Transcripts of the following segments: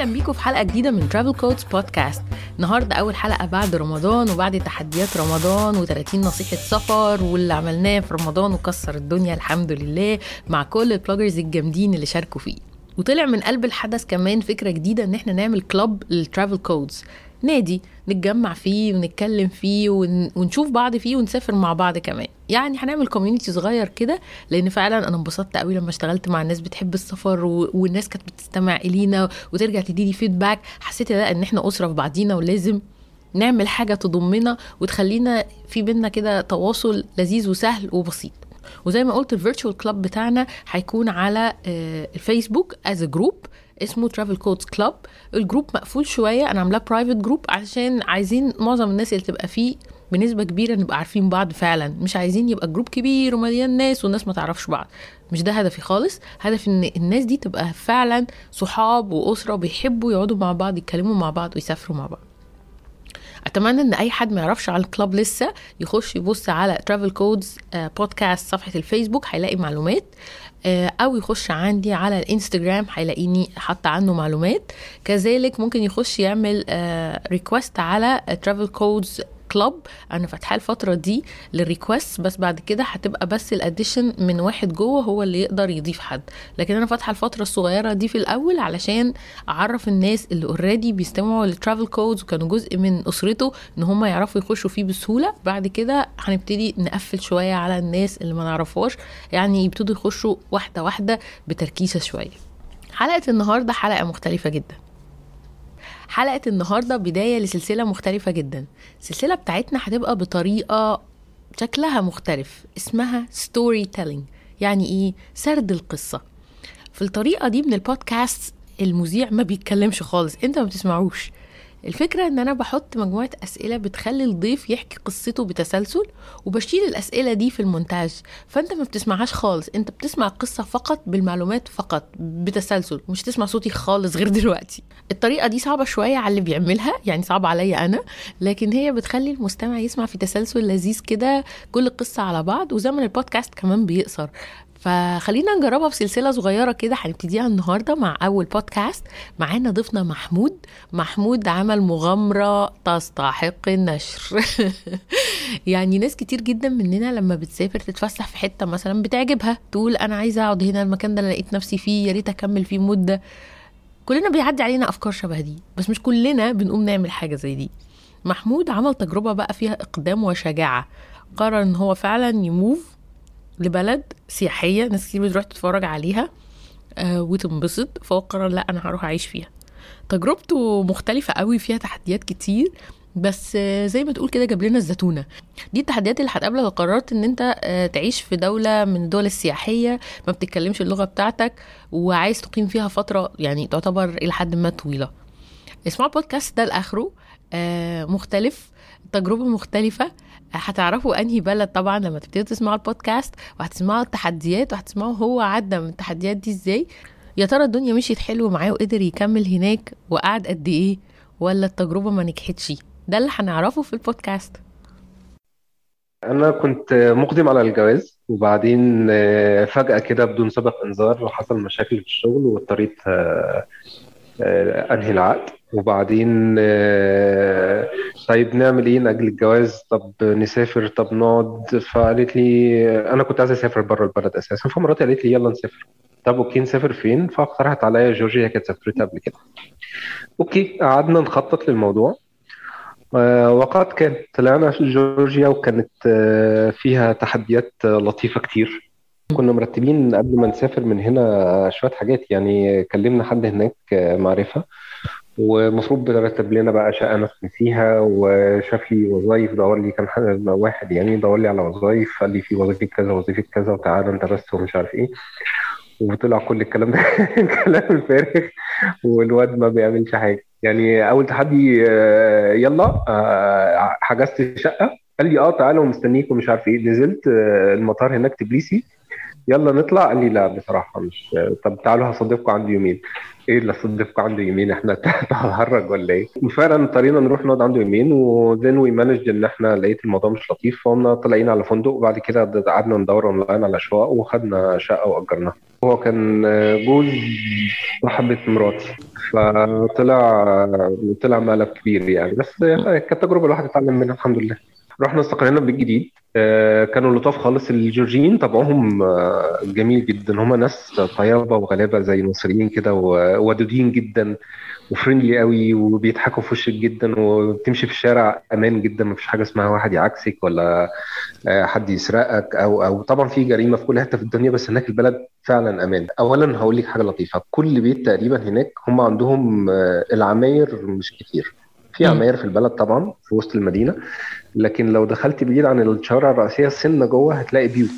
أهلا بيكم في حلقة جديدة من Travel Codes Podcast النهارده أول حلقة بعد رمضان وبعد تحديات رمضان و30 نصيحة سفر واللي عملناه في رمضان وكسر الدنيا الحمد لله مع كل ال bloggers الجامدين اللي شاركوا فيه. وطلع من قلب الحدث كمان فكرة جديدة إن إحنا نعمل club لل Travel Codes نادي نتجمع فيه ونتكلم فيه ون... ونشوف بعض فيه ونسافر مع بعض كمان. يعني هنعمل community صغير كده لأن فعلا أنا انبسطت قوي لما اشتغلت مع ناس بتحب السفر. والناس كانت بتستمع إلينا وترجع تديني feedback حسيت لا إن إحنا أسرة في بعضينا ولازم نعمل حاجة تضمنا وتخلينا في بينا كده تواصل لذيذ وسهل وبسيط. وزي ما قلت ال virtual club بتاعنا هيكون على آه، الفيسبوك as group اسمه Travel Codes Club ال group مقفول شوية أنا عاملاه private group عشان عايزين معظم الناس اللي تبقى فيه بنسبة كبيرة نبقى عارفين بعض فعلا. مش عايزين يبقى group كبير ومليان ناس والناس ما تعرفش بعض. مش ده هدفي خالص. هدفي إن الناس دي تبقى فعلا صحاب وأسرة وبيحبوا يقعدوا مع بعض يتكلموا مع بعض ويسافروا مع بعض. أتمنى إن أي حد ما يعرفش عن الكلاب لسه يخش يبص على Travel Codes Podcast صفحة الفيسبوك هيلاقي معلومات آه، أو يخش عندي على الإنستجرام هيلاقيني حاطه عنه معلومات. كذلك ممكن يخش يعمل request على Travel Codes Club أنا فاتحاه الفترة دي لل request بس بعد كده هتبقى بس ال admin الواحد جوه هو اللي يقدر يضيف حد. لكن أنا فاتحة الفترة الصغيرة دي في الأول علشان أعرف الناس اللي already بيستمعوا لل Travel Codes وكانوا جزء من أسرته إن هم يعرفوا يخشوا فيه بسهولة. بعد كده هنبتدي نقفل شوية على الناس اللي ما نعرفهاش. يعني يبتدوا يخشوا واحدة واحدة بتركيزة شوية. حلقة النهارده حلقة مختلفة جدا. حلقة النهاردة بداية لسلسلة مختلفة جدا. السلسلة بتاعتنا هتبقى بطريقة شكلها مختلف. اسمها storytelling يعني إيه؟ سرد القصة. في الطريقة دي من البودكاست المذيع ما بيتكلمش خالص. أنت ما بتسمعوش. الفكرة إن أنا بحط مجموعة أسئلة بتخلي الضيف يحكي قصته بتسلسل وبشيل الأسئلة دي في المونتاج. فأنت ما بتسمعهاش خالص أنت بتسمع القصة فقط بالمعلومات فقط بتسلسل مش تسمع صوتي خالص غير دلوقتي. الطريقة دي صعبة شوية على اللي بيعملها يعني صعبة عليا أنا لكن هي بتخلي المستمع يسمع في تسلسل لذيذ كده كل قصة على بعض وزمن البودكاست كمان بيقصر. فخلينا نجربها في سلسلة صغيرة كده هنبتديها النهاردة مع أول بودكاست معانا ضيفنا محمود. محمود عمل مغامرة تستحق النشر. يعني ناس كتير جدا مننا لما بتسافر تتفسح في حتة مثلا بتعجبها تقول أنا عايزة أقعد هنا المكان ده أنا لقيت نفسي فيه يا ريت أكمل فيه مدة. كلنا بيعدي علينا أفكار شبه دي بس مش كلنا بنقوم نعمل حاجة زي دي. محمود عمل تجربة بقى فيها إقدام وشجاعة قرر إن هو فعلا يموف لبلد سياحية ناس كتير بتروح تتفرج عليها آه وتنبسط. فهو قرر لا أنا هروح أعيش فيها. تجربته مختلفة قوي فيها تحديات كتير. بس آه، زي ما تقول كده جاب لنا الزتونة. دي التحديات اللي هتقابلك لو قررت إن أنت آه، تعيش في دولة من الدول السياحية ما بتتكلمش اللغة بتاعتك وعايز تقيم فيها فترة يعني تعتبر إلى حد ما طويلة. اسمعوا البودكاست ده لآخره. آه، مختلف تجربة مختلفة. هتعرفوا أنهي بلد طبعا لما تبتدوا تسمعوا البودكاست وهتسمعوا التحديات وهتسمعوا هو عدى من التحديات دي إزاي. يا ترى الدنيا مشيت حلو معاه وقدر يكمل هناك وقعد قد إيه ولا التجربة ما نجحتش؟ ده اللي هنعرفه في البودكاست. أنا كنت مقدم على الجواز وبعدين آه، فجأة كده بدون سابق إنذار حصل مشاكل في الشغل واضطريت آه، آه، أنهي العقد. وبعدين طيب نعمل إيه نأجل الجواز؟ طب نسافر طب نقعد؟ فقالت لي أنا كنت عايز أسافر بره البلد أساسا فمراتي قالت لي يلا نسافر. طب okay نسافر فين؟ فاقترحت عليا جورجيا كانت سافرت قبل كده. okay قعدنا نخطط للموضوع. آه، وقد كان طلعنا في جورجيا وكانت آه، فيها تحديات آه، لطيفة كتير. كنا مرتبين قبل ما نسافر من هنا شوية حاجات يعني كلمنا حد هناك معرفة. ومفروض بيرتب لنا بقى شقة نسكن فيها وشاف لي وظايف دور لي كان حد واحد يعني دور لي على وظايف قال لي في وظيفة كذا وظيفة كذا وتعالى انت بس ومش عارف إيه. وطلع كل الكلام ده كلام فارغ والواد ما بيعملش حاجة. يعني أول تحدي آه، يلا آه، حجزت شقة. قال لي آه تعالى ومستنيك ومش عارف إيه. نزلت آه، المطار هناك تبليسي. يلا نطلع. قال لي لا بصراحة مش طب تعالوا هصدقكم عندي يومين. إيه اللي صدقكم عندي يومين إحنا هنهرج ولا إيه؟ وفعلا اضطرينا نروح نقعد عنده يومين و then we managed إن إحنا لقيت الموضوع مش لطيف فقمنا طالعين على فندق وبعد كده قعدنا ندور أونلاين على شقق وخدنا شقة واجرناها هو كان جوز صاحبة مراتي فطلع طلع مقلب كبير يعني بس كانت تجربة الواحد اتعلم منها الحمد لله. رحنا استقرينا بالجديد. آه، كانوا لطاف خالص. الجورجيين طبعهم آه، جميل جدا. هم ناس طيبة وغلابة زي المصريين كده وودودين جدا وفريندلي قوي وبيضحكوا في وشك جدا وتمشي في الشارع أمان جدا. ما فيش حاجة اسمها واحد يعكسك ولا آه، حد يسرقك أو أو طبعا في جريمة في كل حتة في الدنيا بس هناك البلد فعلا أمان. اولا هقول لك حاجة لطيفة. كل بيت تقريبا هناك هم عندهم العماير مش كتير. في عماير في البلد طبعا في وسط المدينة. لكن لو دخلت بعيد عن الشوارع الرئيسية السنة جوه هتلاقي بيوت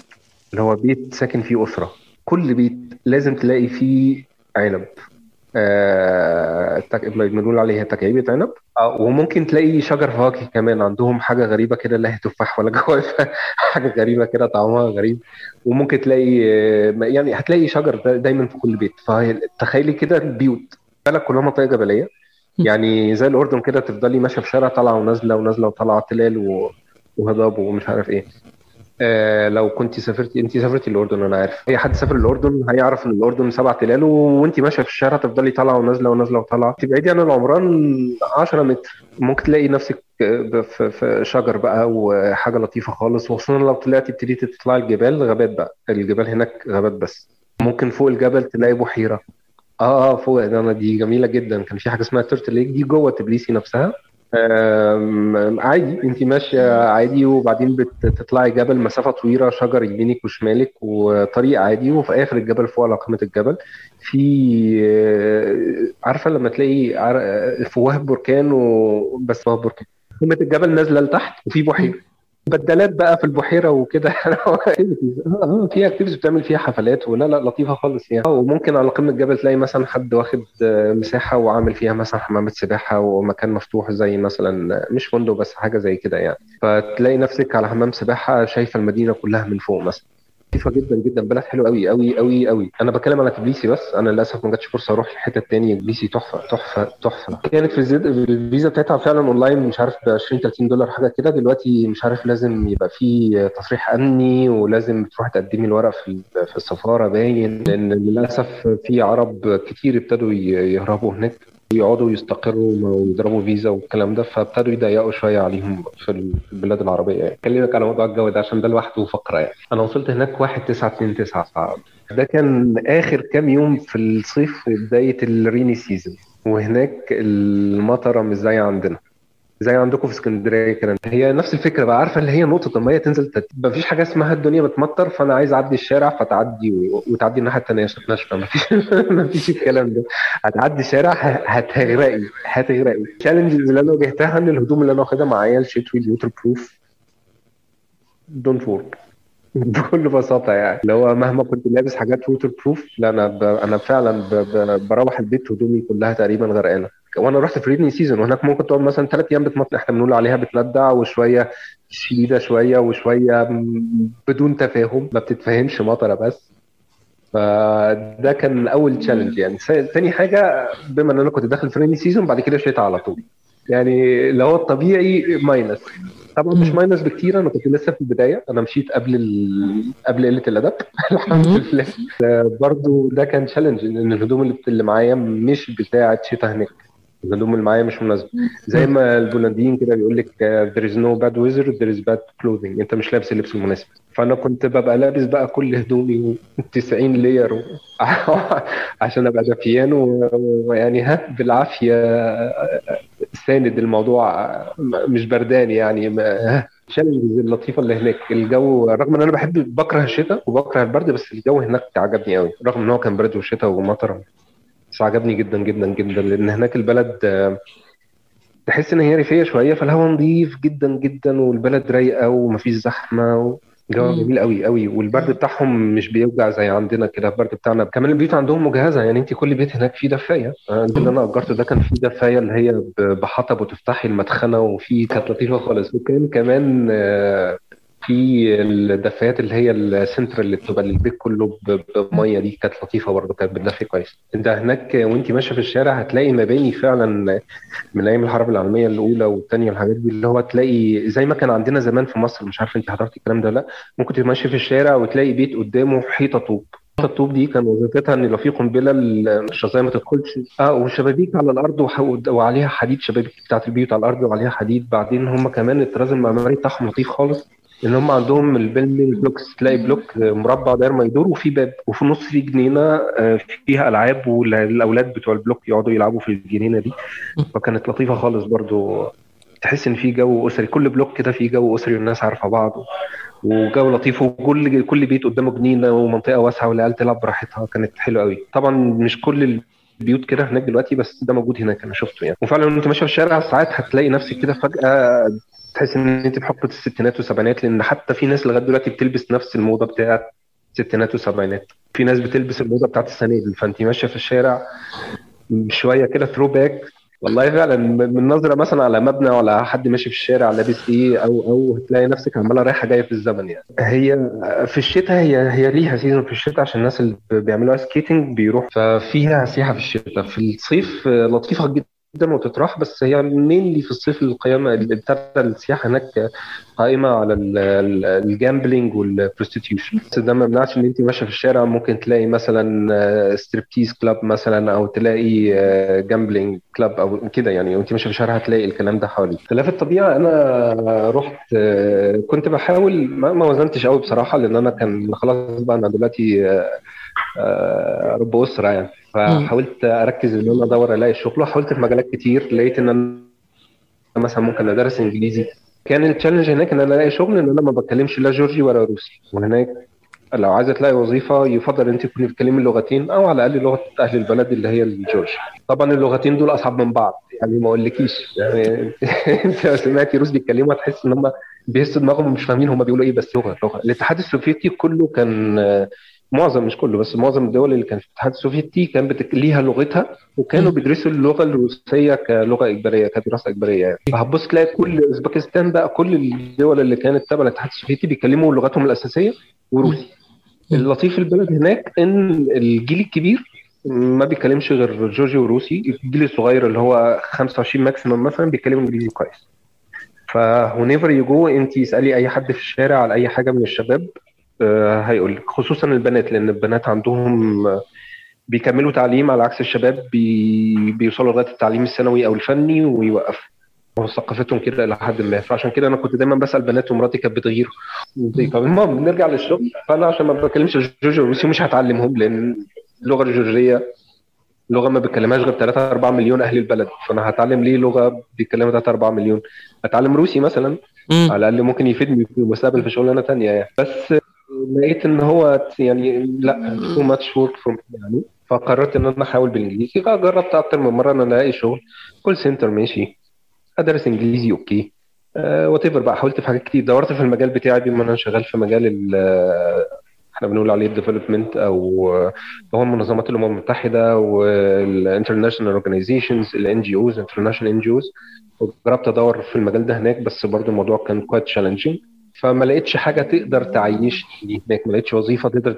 اللي هو بيت ساكن فيه أسرة. كل بيت لازم تلاقي فيه عنب. آه بنقول عليها تكعيبة عنب. آه. وممكن تلاقي شجر فواكه كمان. عندهم حاجة غريبة كده لا هي تفاح ولا جوافة حاجة غريبة كده طعمها غريب. وممكن تلاقي آه يعني هتلاقي شجر دايما في كل بيت. فتخيلي كده بيوت. بلد كلها منطقة جبلية. يعني زي الأردن كده تفضلي ماشية في شارع طالعة ونازلة ونازلة وطالعة تلال وهضاب ومش عارف إيه. آه لو كنت سافرتي انت سافرتي الأردن أنا عارف. أي حد سافر الأردن هيعرف إن الأردن سبع تلال وانت ماشية في الشارع تفضلي طالعة ونازلة ونازلة وطالعة. تبعدي عن العمران 10 متر. ممكن تلاقي نفسك في شجر بقى وحاجة لطيفة خالص وخصوصا لو طلعتي ابتديتي تطلعي الجبال غابات بقى. الجبال هناك غابات بس. ممكن فوق الجبل تلاقي بحيرة. آه آه فوق. ده دي جميلة جدا. كان في حاجة اسمها تيرت ليك دي جوه تبليسي نفسها. عادي انت ماشية عادي وبعدين بتطلعي جبل مسافة طويلة شجر يمينك وشمالك وطريق عادي وفي آخر الجبل فوق على قمة الجبل. في آه، عارفة لما تلاقي فواه بركان وبس فواه بركان. قمة الجبل نازلة لتحت وفي بحيرة. بدلات بقى في البحيرة وكده. آه في اكتيفيتيز بتعمل فيها حفلات ولا لا لطيفة خالص يعني. وممكن على قمة الجبل تلاقي مثلا حد واخد مساحة وعامل فيها مثلا حمامة سباحة ومكان مفتوح زي مثلا مش فندق بس حاجة زي كده يعني. فتلاقي نفسك على حمام سباحة شايفة المدينة كلها من فوق مثلا. لطيفه جدا جدا. بلد حلو قوي قوي قوي قوي أنا بتكلم على تبليسي بس. أنا للأسف ما جاتش فرصة أروح الحته الثانية تبليسي تحفة تحفة تحفة. كانت في الزيد الفيزا بتاعتها فعلا أونلاين مش عارف ب 20 30 دولار حاجة كده. دلوقتي مش عارف لازم يبقى في تصريح أمني ولازم تروح تقدمي الورق في في السفارة باين. لأن للأسف في عرب كتير ابتدوا يهربوا هناك. يقعدوا يستقروا ويضربوا فيزا والكلام ده فابتدوا يضيقوا شوية عليهم في البلاد العربية يعني. أكلمك على موضوع الجو ده عشان ده لوحده فقرة يعني. أنا وصلت هناك 1 9 2 9 ده كان آخر كام يوم في الصيف وبدايه ال rainy season وهناك المطرة مش زي عندنا. زي عندكم في اسكندرية كده. هي نفس الفكرة بقى. عارفة اللي هي نقطة الميه تنزل تت... مفيش حاجة اسمها الدنيا بتمطر فأنا عايز أعدي الشارع فتعدي و... وتعدي الناحية الثانية ناشفه مفيش مفيش الكلام ده. هتعدي الشارع هتغرقي هتغرقي. ال challenges اللي أنا واجهتها ان الهدوم اللي أنا واخدها معايا الشتوي ال waterproof don't work بكل بساطة يعني. اللي هو مهما كنت لابس حاجات waterproof لا أنا ب... أنا فعلا ب... ب... بروح البيت هدومي كلها تقريبا غرقانة. وأنا رحت في rainy season وهناك ممكن تقعد مثلا ثلاث أيام بتمطر إحنا بنقول عليها بتندع وشوية شديدة شوية وشوية بدون تفاهم ما بتتفهمش مطرة بس. فده كان اول challenge يعني. ثاني حاجة بما إن أنا كنت داخل في rainy season بعد كده شتاء على طول. يعني اللي هو الطبيعي minus طبعا مش minus بكتير أنا كنت لسه في البداية. أنا مشيت قبل ال... قبل قلة الأدب. الحمد لله. برضو ده كان challenge إن الهدوم اللي معايا مش بتاعة شتاء هناك. الهدوم اللي معايا مش مناسبه زي ما البولنديين كده بيقول لك there is no bad weather there is bad clothing. انت مش لابس اللبس المناسب. فأنا كنت ببقى لابس بقى كل هدومي 90 layer و... عشان أبقى دفيان ويعني ها بالعافية ساند الموضوع مش بردان يعني ال challenges اللطيفة اللي هناك. الجو رغم إن أنا بحب بكره الشتاء وبكره البرد بس الجو هناك عجبني قوي رغم إن هو كان برد وشتاء ومطر. بس عجبني جدا جدا جدا لأن هناك البلد آه، تحس إن هي ريفية شوية فالهواء نظيف جدا جدا والبلد رايقة ومفيش زحمة جو. جميل قوي قوي والبرد بتاعهم مش بيوجع زي عندنا كده البرد بتاعنا كمان البيوت عندهم مجهزة يعني انت كل بيت هناك فيه دفاية. آه، اللي أنا أجرته ده كان فيه دفاية اللي هي بحطب وتفتحي المدخنة وفي كانت لطيفه خالص وكان كمان آه، في الدفايات اللي هي السنتر اللي بتبقى للبيت كله بمية دي كانت لطيفة برضه كانت بتدفي كويس. انت هناك وانت ماشية في الشارع هتلاقي مباني فعلا من أيام الحرب العالمية الأولى والثانيه والحاجات دي اللي هو تلاقي زي ما كان عندنا زمان في مصر مش عارف انت حضرتي الكلام ده ولا لأ ممكن تبقى ماشي في الشارع وتلاقي بيت قدامه حيطة طوب. الطوب دي كان وظيفتها إن لو في قنبلة الشظايا ما تدخلش. آه والشبابيك على الأرض وعليها حديد شبابيك بتاعت البيوت على الأرض وعليها حديد. بعدين هم كمان الطراز المعماري بتاعهم لطيف خالص. ان هم عندهم ال building blocks تلاقي بلوك مربع داير ما يدور وفي باب وفي النص في جنينة آه، فيها ألعاب والأولاد بتوع البلوك يقعدوا يلعبوا في الجنينة دي. فكانت لطيفة خالص برضو. تحس إن في جو أسري كل بلوك كده في جو أسري والناس عارفة بعض وجو لطيف وكل كل بيت قدامه جنينة ومنطقة واسعة والعيال تلعب براحتها. كانت حلوة قوي طبعا مش كل البيوت كده هناك دلوقتي بس ده موجود هناك أنا شفته يعني. وفعلا وأنت ماشي في الشارع ساعات هتلاقي نفسك كده فجأة تحس إن أنت في حقبه الستينات والسبعينات لأن حتى في ناس لغاية دلوقتي بتلبس نفس الموضة بتاعت الستينات والسبعينات. في ناس بتلبس الموضة بتاعت السنة فأنت ماشية في الشارع شوية كده throwback والله فعلا من نظرة مثلا على مبنى ولا حد ماشي في الشارع لابس إيه أو أو هتلاقي نفسك عمالة رايحة جاية في الزمن يعني. هي في الشتاء هي هي ليها season في الشتاء عشان الناس اللي بيعملوا skating بيروح. ففيها سياحة في الشتاء. في الصيف لطيفة جدا. وتطرح بس هي mainly في الصيف القيامة ابتدى السياحة هناك قائمة على ال- ال- ال gambling وال prostitution بس ده ما يمنعش إن أنت ماشية في الشارع ممكن تلاقي مثلا striptease club مثلا أو تلاقي gambling club أو كده يعني. وأنت ماشية في الشارع هتلاقي الكلام ده حواليك. خلاف الطبيعة أنا رحت كنت بحاول ما ما وزنتش قوي بصراحة لأن أنا كان خلاص بقى أنا دلوقتي آه، آه، رب أسرة يعني. فحاولت أركز إن أنا أدور ألاقي شغل وحاولت في مجالات كتير لقيت إن أنا مثلا ممكن أدرس إنجليزي. كان التشالنج هناك إن أنا ألاقي شغل إن أنا ما بتكلمش لا جورجي ولا روسي. وهناك لو عايزه تلاقي وظيفة يفضل ان أنت تكوني بتتكلمي اللغتين أو على الأقل لغة أهل البلد اللي هي الجورجي. طبعا اللغتين دول أصعب من بعض يعني ما أقولكيش. يعني أنت لو سمعتي روس بيتكلموا هتحس إن هم بيهزوا دماغهم ومش فاهمين هم بيقولوا إيه بس لغة لغة. الاتحاد السوفيتي كله كان معظم مش كله بس معظم الدول اللي كانت في الاتحاد السوفيتي كان بتك... ليها لغتها وكانوا. بيدرسوا اللغة الروسية كلغة إجبارية كدراسة إجبارية يعني فهتبص تلاقي كل أوزبكستان بقى كل الدول اللي كانت تبع الاتحاد السوفيتي بيتكلموا لغتهم الأساسية وروسي. اللطيف في البلد هناك إن الجيل الكبير ما بيتكلمش غير جورجي وروسي الجيل الصغير اللي هو 25 maximum مثلا بيتكلم إنجليزي كويس ف wherever you go انت اسألي أي حد في الشارع على أي حاجة من الشباب هيقول لك خصوصا البنات لأن البنات عندهم آه، بيكملوا تعليم على عكس الشباب بي... بيوصلوا لغاية التعليم الثانوي أو الفني ويوقفوا. ثقافتهم كده إلى حد ما. فعشان كده أنا كنت دايما بسأل بنات ومراتي كانت بتغير. طب المهم بنرجع للشغل. فأنا عشان ما بتكلمش جورجي وروسي مش هتعلمهم لأن اللغة الجورجيه لغة ما بيتكلمهاش غير 3 4 مليون أهل البلد. فأنا هتعلم ليه لغة بيتكلمها 3 4 مليون؟ هتعلم روسي مثلا مم. على الأقل ممكن يفيدني في المستقبل في شغلانة تانية يعني. بس لقيت إن هو يعني لا too much work فروم يعني. فقررت إن أنا أحاول بالإنجليزي. جربت أكتر من مرة إن أنا ألاقي شغل call center ماشي. أدرس إنجليزي okay. whatever بقى. حاولت في حاجات كتير. دورت في المجال بتاعي بما إن أنا شغال في مجال ال إحنا بنقول عليه ال development أو آه، هو منظمات الأمم المتحدة وال international organizations ال NGOs international NGOs وجربت أدور في المجال ده هناك بس برضو الموضوع كان quite challenging فما لقيتش حاجة تقدر تعيشني هناك ما لقيتش وظيفة تقدر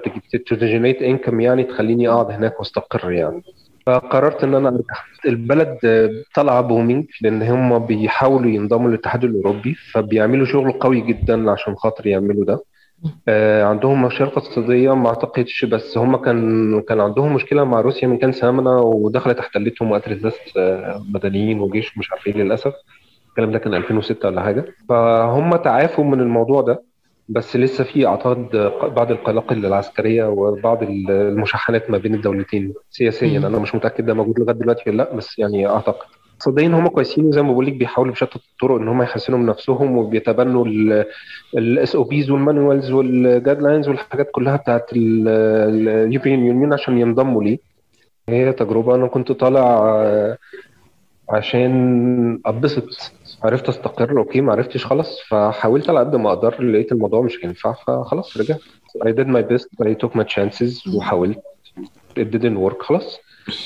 ت generate income يعني تخليني أقعد هناك وأستقر يعني. فقررت إن أنا أرجع. البلد طالعة booming لأن هم بيحاولوا ينضموا للاتحاد الأوروبي فبيعملوا شغل قوي جدا عشان خاطر يعملوا ده. آه، عندهم مشاريع اقتصادية ما أعتقدش بس هم كان كان عندهم مشكلة مع روسيا من كام سنة ودخلت احتلتهم وقتلت ناس آه، مدنيين وجيش عارف إيه للأسف. الكلام ده كان 2006 ولا حاجة. فهم تعافوا من الموضوع ده بس لسه في أعتقد بعض القلاقل العسكرية وبعض المشاحنات ما بين الدولتين سياسيا. أنا مش متأكد ده موجود لغاية دلوقتي ولا لأ بس يعني أعتقد. اقتصاديا هم كويسين وزي ما بقول لك بيحاولوا بشتى الطرق إن هم يحسنوا من نفسهم وبيتبنوا ال SOPs وال manuals وال guidelines والحاجات كلها بتاعت ال European Union عشان ينضموا ليه. هي تجربة. أنا كنت طالع عشان أتبسط. عرفت أستقر أوكي ما عرفتش خلاص فحاولت على قد ما أقدر لقيت الموضوع مش هينفع فخلاص رجعت. I did my best I took my chances وحاولت. It didn't work خلاص.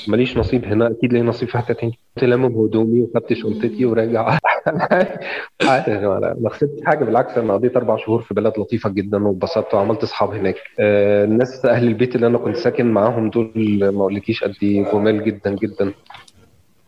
ماليش نصيب هنا أكيد ليا نصيب في حتة تاني كنت لامم هدومي وخدت شنطتي وراجع. ما خسرتش حاجة. بالعكس أنا قضيت أربع شهور في بلد لطيفة جدا واتبسطت وعملت أصحاب هناك. آه، الناس أهل البيت اللي أنا كنت ساكن معاهم دول ما أقولكيش قد إيه جمال جدا جدا.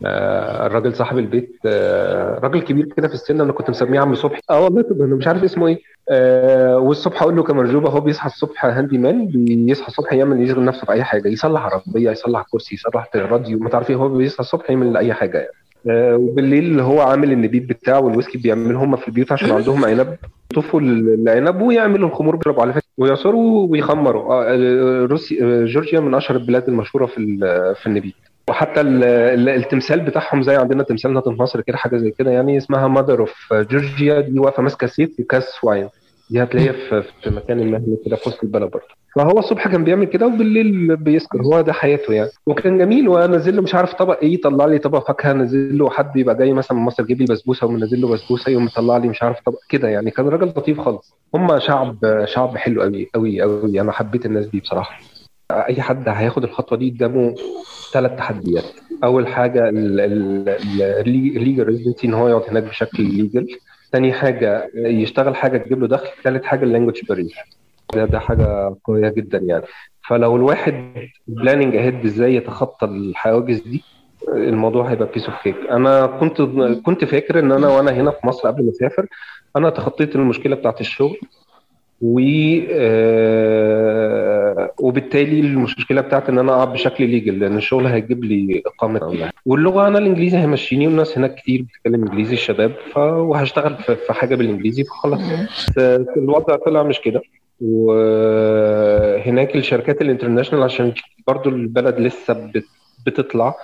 الراجل صاحب البيت آه، راجل كبير كده في السن أنا كنت مسميه عم صبحي. آه والله طب أنا مش عارف اسمه إيه. آه، والصبح أقول له كمرجوبة هو بيصحى الصبح handy man بيصحى الصبح يعمل يشغل نفسه في اي حاجة يصلح عربية يصلح كرسي يصلح راديو ما تعرفي هو بيصحى الصبح يعمل أي حاجة يعني. آه، وبالليل هو عامل النبيذ بتاعه والويسكي بيعملهم هم في البيوت عشان عندهم عنب. يطفوا العنب ويعملوا الخمور بيشربوا على فكرة. ويعصروا ويخمروا. آه، آه، روسي آه، جورجيا من أشهر البلاد المشهورة في في النبيذ. وحتى ال- ال- التمثال بتاعهم زي عندنا تمثال نهضة مصر كده حاجة زي كده. يعني اسمها Mother of Georgia دي واقفة ماسكة سيف وكاس wine. دي هتلاقيها في في مكان ما كده في وسط البلد برضه. فهو الصبح كان بيعمل كده وبالليل بيسكر. هو ده حياته يعني. وكان جميل وانزل له مش عارف طبق إيه يطلع لي طبق فاكهة انزل له حد يبقى جاي مثلا من مصر يجيب لي بسبوسة ومنزل له بسبوسة يقوم مطلع لي مش عارف طبق كده يعني. كان راجل لطيف خالص. هم شعب شعب حلو قوي قوي قوي أنا حبيت الناس دي بصراحة. أي حد هياخد الخطوة دي قدامه ثلاث تحديات. أول حاجة ال legal residency إن هو يقعد هناك بشكل legal تاني حاجة يشتغل حاجة تجيب له دخل. ثالث حاجة ال language barrier ده ده حاجة قوية جدا يعني. فلو الواحد planning ahead إزاي يتخطى الحواجز دي الموضوع هيبقى piece of cake أنا كنت كنت فاكر إن أنا وأنا هنا في مصر قبل ما أسافر أنا تخطيت المشكلة بتاعت الشغل. و آه، وبالتالي المشكلة بتاعت إن أنا اقعد بشكل legal لأن الشغل هيجيب لي إقامة. واللغة أنا الإنجليزي هيمشيني والناس هناك كتير بتتكلم إنجليزي الشباب ف... وهشتغل في في حاجة بالإنجليزي فخلاص. الوضع طلع مش كده. وهناك الشركات ال international عشان برضو البلد لسه بت... بتطلع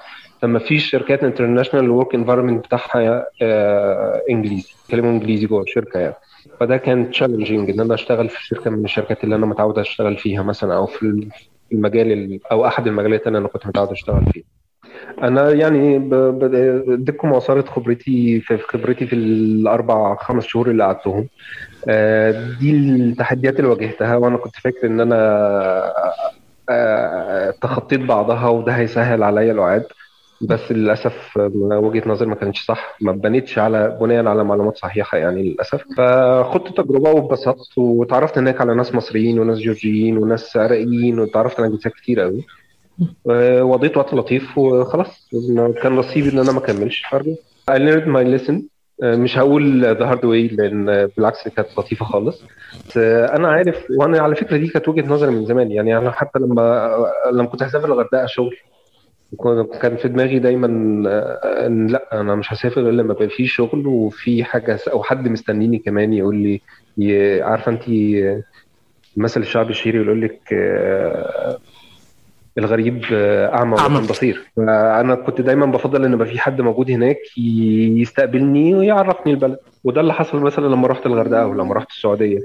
فما فيش شركات international ال work environment بتاعها آه، إنجليزي بيتكلموا إنجليزي جوه الشركة يعني. فده كان تشالنجينج إن أنا أشتغل في شركة من الشركات اللي أنا متعود أشتغل فيها مثلا أو في المجال ال- أو أحد المجالات اللي أنا كنت متعود أشتغل فيها. أنا يعني أديكم عصاره خبرتي في خبرتي في الأربع خمس شهور اللي قعدتهم. آه، دي التحديات اللي واجهتها وأنا كنت فاكر إن أنا آه، تخطيت بعضها وده هيسهل عليا الوعاد بس للأسف وجهة نظري ما كانتش صح. ما بنيتش على بناء على معلومات صحيحة يعني للأسف. فخدت تجربة واتبسطت وتعرفت هناك على ناس مصريين وناس جورجيين وناس عراقيين وتعرفت على جنسيات كتير قوي آه، وقضيت وقت لطيف وخلاص. كان نصيبي إن أنا ما أكملش. I learned my lesson. آه، مش هقول the hard way لأن بالعكس كانت لطيفة خالص. أنا عارف وأنا على فكرة دي كانت وجهة نظري من زمان. يعني أنا حتى لما لما كنت هسافر الغردقة شغل كان في دماغي دايما آه، إن لأ أنا مش هسافر إلا لما يبقى في شغل وفي حاجة أو حد مستنيني كمان يقول لي ي- عارفة انت المثل الشعبي الشهير يقول لك آه، الغريب آه، أعمى ولو كان بصير فأنا كنت دايما بفضل إن يبقى في حد موجود هناك يستقبلني ويعرفني البلد وده اللي حصل مثلا لما رحت الغردقة ولما رحت السعودية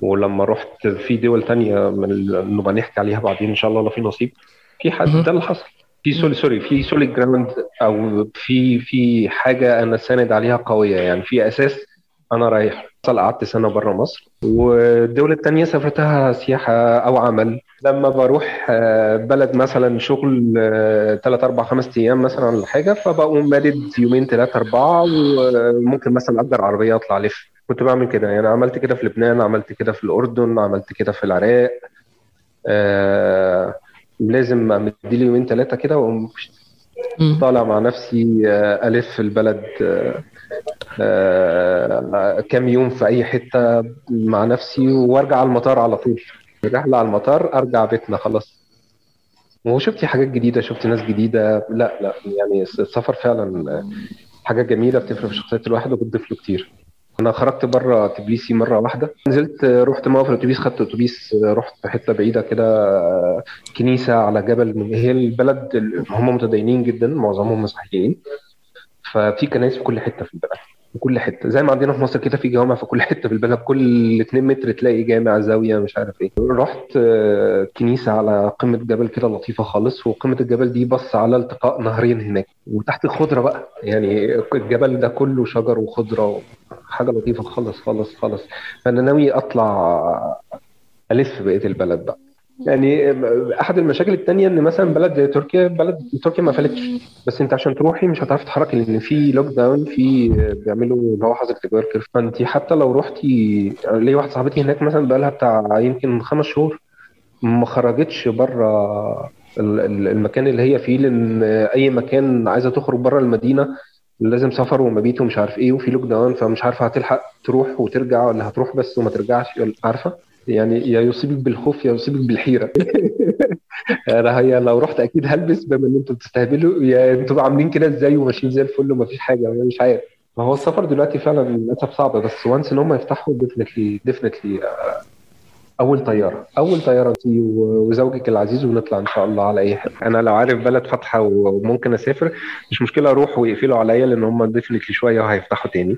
ولما رحت في دول تانية من نبقى نحكي عليها بعدين إن شاء الله لو في نصيب في حد. ده اللي حصل في sorry sorry في solid ground أو في في حاجة أنا ساند عليها قوية يعني. في أساس أنا رايح أصل قعدت سنة بره مصر والدول التانية سافرتها سياحة أو عمل. لما بروح آه، بلد مثلا شغل ثلاث أربع خمس أيام مثلا ولا حاجة فبقوم مادد يومين ثلاثة أربعة وممكن مثلا أجر عربية أطلع ألف. كنت بعمل كده يعني. عملت كده في لبنان عملت كده في الأردن عملت كده في العراق آه لازم أمد لي يومين ثلاثة كده وأقوم. طالع مع نفسي آه، ألف البلد آه، آه، كام يوم في أي حتة مع نفسي وأرجع على المطار على طول. الرحله على المطار أرجع بيتنا خلاص. وشفت حاجات جديدة شفت ناس جديدة. لا لا يعني السفر فعلا حاجة جميلة بتفرق في شخصية الواحد وبتضيف له كتير. أنا خرجت بره تبليسي مرة واحدة. نزلت رحت موقف الأتوبيس خدت اتوبيس رحت حتة بعيدة كده كنيسة على جبل من هي البلد ال- هم متدينين جدا معظمهم مسيحيين. ففي كنائس في كل حتة في البلد. في كل حتة. زي ما عندنا في مصر كده في جوامع في كل حتة في البلد كل 2 متر تلاقي جامع زاوية مش عارف إيه. رحت آه، كنيسة على قمة جبل كده لطيفة خالص وقمة الجبل دي بص على التقاء نهرين هناك. وتحت خضره بقى يعني الجبل ده كله شجر وخضرة حاجة لطيفة خالص خالص خالص. فأنا ناوي أطلع ألف بقية البلد بقى. يعني أحد المشاكل التانية إن مثلا بلد زي تركيا بلد تركيا ما قفلتش. بس أنت عشان تروحي مش هتعرفي تتحركي لأن في lockdown في بيعملوا اللي هو حظر تجوال كده فأنت حتى لو رحتي ليا واحدة صاحبتي هناك مثلا بقى لها بتاع يمكن خمس شهور ما خرجتش بره المكان اللي هي فيه لأن أي مكان عايزة تخرج بره المدينة لازم سفر ومبيت ومش عارف إيه وفي lockdown فمش عارفة هتلحق تروح وترجع ولا هتروح بس وما ترجعش عارفة؟ يعني يا يصيبك بالخوف يا يصيبك بالحيرة. أنا هي لو رحت أكيد هلبس بما إن أنتوا بتستهبلوا يا أنتوا عاملين كده إزاي وماشيين زي الفل ومفيش حاجة أنا مش عارف. فهو السفر دلوقتي فعلا للأسف صعب بس once إن هم يفتحوا definitely definitely أول طيارة. أول طيارة أنت وزوجك العزيز ونطلع إن شاء الله على أي حتة أنا لو عارف بلد فاتحة وممكن أسافر مش مشكلة أروح ويقفلوا عليا لأن هم definitely شوية وهيفتحوا تاني.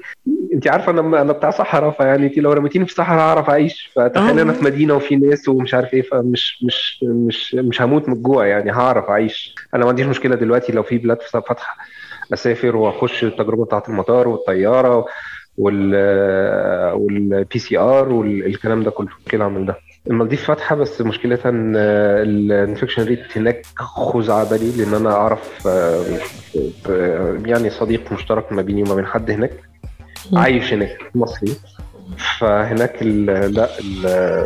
أنت عارفة أنا أنا بتاع صحراء فيعني أنت لو رميتيني في صحراء هعرف أعيش. فتخيل أنا في مدينة وفي ناس ومش عارف إيه فمش مش مش مش هموت من الجوع يعني هعرف أعيش. أنا ما عنديش مشكلة دلوقتي لو في بلاد فاتحة أسافر وأخش التجربة بتاعت المطار والطيارة وال وال PCR والكلام ده كله كده أعمل ده؟ المالديف فاتحة بس مشكلتها إن ال infection rate هناك خزعبلي لأن أنا أعرف يعني صديق مشترك ما بيني وما بين حد هناك عايش هناك مصري. فهناك لا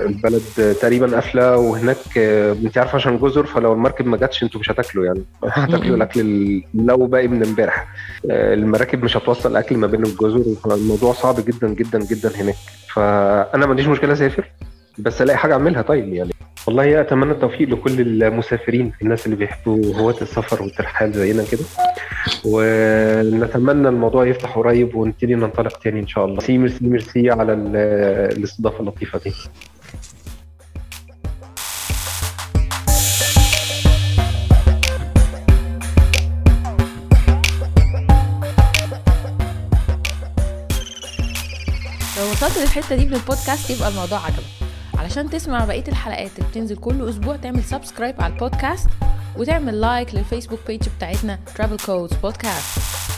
البلد تقريبا قافلة وهناك انت عارفه عشان جزر فلو المركب ما جاتش أنتوا مش هتاكلوا يعني. هتاكلوا الأكل لو باقي من امبارح. المراكب مش هتوصل أكل ما بين الجزر فالموضوع صعب جدا جدا جدا هناك. فأنا ما عنديش مشكلة أسافر بس ألاقي حاجة أعملها طيب يعني. والله أتمنى التوفيق لكل المسافرين الناس اللي بيحبوا هواة السفر والترحال زينا كده. ونتمنى الموضوع يفتح قريب ونبتدي ننطلق تاني إن شاء الله. merci merci merci على الاستضافة اللطيفة دي. لو وصلت للحتة دي من البودكاست يبقى الموضوع عجبك. علشان تسمع بقية الحلقات اللي بتنزل كل أسبوع تعمل subscribe على البودكاست وتعمل لايك للفيسبوك بيج بتاعتنا Travel Codes Podcast.